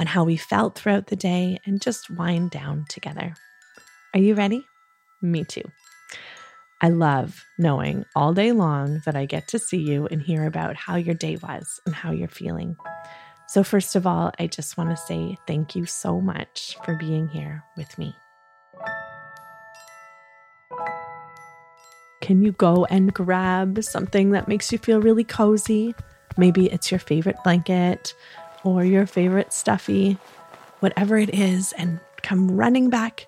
on how we felt throughout the day, and just wind down together. Are you ready? Me too. I love knowing all day long that I get to see you and hear about how your day was and how you're feeling. So, first of all, I just want to say thank you so much for being here with me. Can you go and grab something that makes you feel really cozy? Maybe it's your favorite blanket or your favorite stuffy, whatever it is, and come running back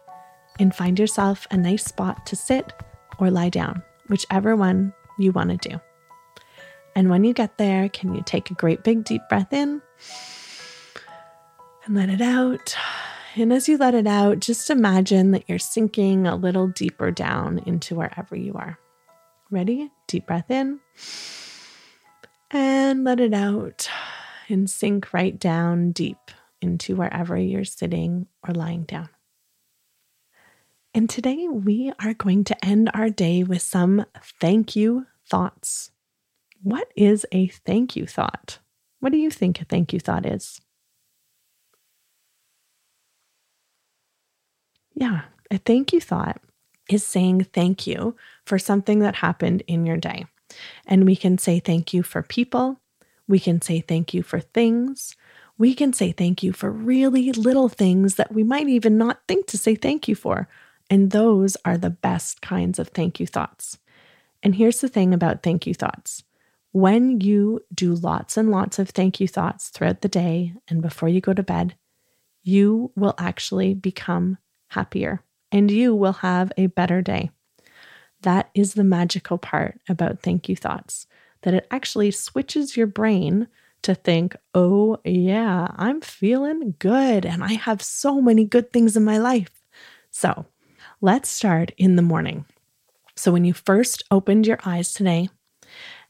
and find yourself a nice spot to sit or lie down, whichever one you want to do. And when you get there, can you take a great big deep breath in and let it out? And as you let it out, just imagine that you're sinking a little deeper down into wherever you are. Ready? Deep breath in and let it out and sink right down deep into wherever you're sitting or lying down. And today we are going to end our day with some thank you thoughts. What is a thank you thought? What do you think a thank you thought is? Yeah, a thank you thought is saying thank you for something that happened in your day. And we can say thank you for people. We can say thank you for things. We can say thank you for really little things that we might even not think to say thank you for. And those are the best kinds of thank you thoughts. And here's the thing about thank you thoughts when you do lots and lots of thank you thoughts throughout the day and before you go to bed, you will actually become happier and you will have a better day. That is the magical part about thank you thoughts, that it actually switches your brain to think, oh, yeah, I'm feeling good and I have so many good things in my life. So let's start in the morning. So, when you first opened your eyes today,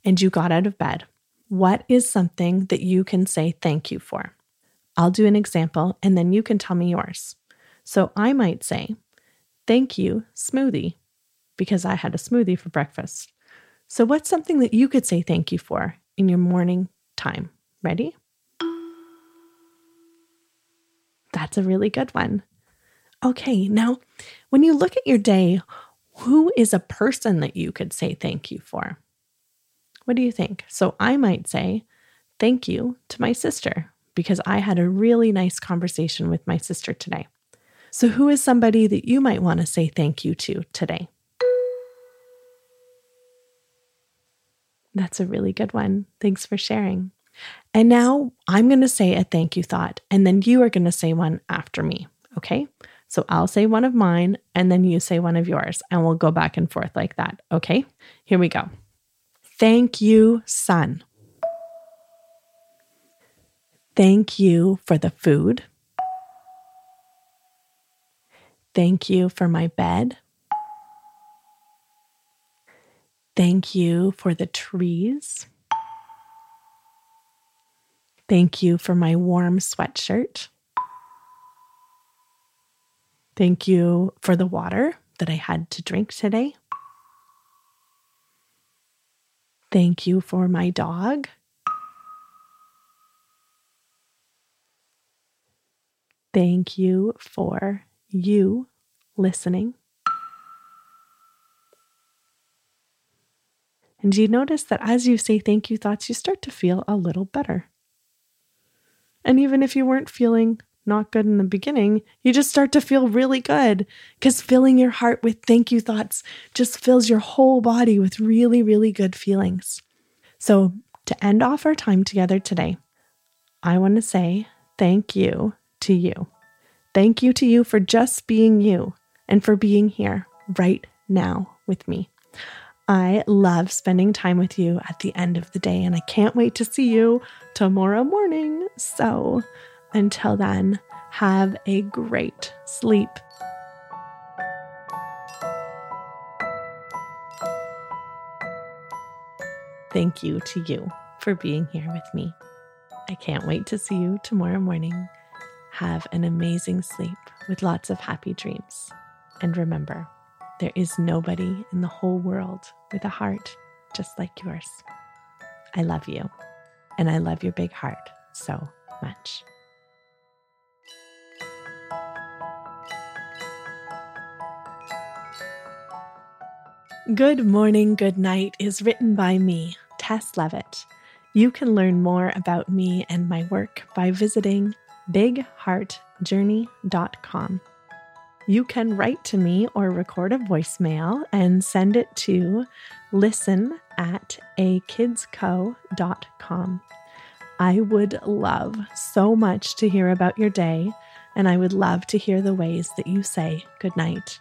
and you got out of bed, what is something that you can say thank you for? I'll do an example and then you can tell me yours. So I might say, Thank you, smoothie, because I had a smoothie for breakfast. So, what's something that you could say thank you for in your morning time? Ready? That's a really good one. Okay, now when you look at your day, who is a person that you could say thank you for? What do you think? So I might say thank you to my sister because I had a really nice conversation with my sister today. So, who is somebody that you might want to say thank you to today? That's a really good one. Thanks for sharing. And now I'm going to say a thank you thought, and then you are going to say one after me. Okay. So I'll say one of mine, and then you say one of yours, and we'll go back and forth like that. Okay. Here we go. Thank you, sun. Thank you for the food. Thank you for my bed. Thank you for the trees. Thank you for my warm sweatshirt. Thank you for the water that I had to drink today. Thank you for my dog. Thank you for you listening. And you notice that as you say thank you thoughts, you start to feel a little better. And even if you weren't feeling not good in the beginning, you just start to feel really good because filling your heart with thank you thoughts just fills your whole body with really, really good feelings. So, to end off our time together today, I want to say thank you to you. Thank you to you for just being you and for being here right now with me. I love spending time with you at the end of the day, and I can't wait to see you tomorrow morning. So, until then, Have a great sleep. Thank you to you for being here with me. I can't wait to see you tomorrow morning. Have an amazing sleep with lots of happy dreams. And remember, there is nobody in the whole world with a heart just like yours. I love you, and I love your big heart so much. Good Morning, Good Night is written by me, Taes Leavitt. You can learn more about me and my work by visiting bigheartjourney.com. You can write to me or record a voicemail and send it to listen at akidsco.com. I would love so much to hear about your day, and I would love to hear the ways that you say goodnight.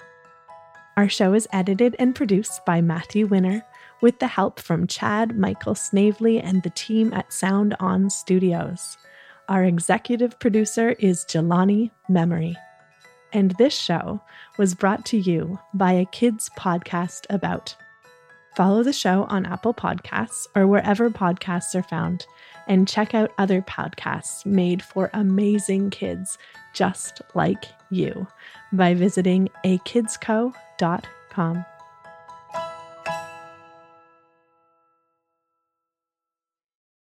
Our show is edited and produced by Matthew Winner with the help from Chad Michael Snavely and the team at Sound On Studios. Our executive producer is Jelani Memory. And this show was brought to you by a kids podcast about. Follow the show on Apple Podcasts or wherever podcasts are found, and check out other podcasts made for amazing kids just like you by visiting akidsco.com.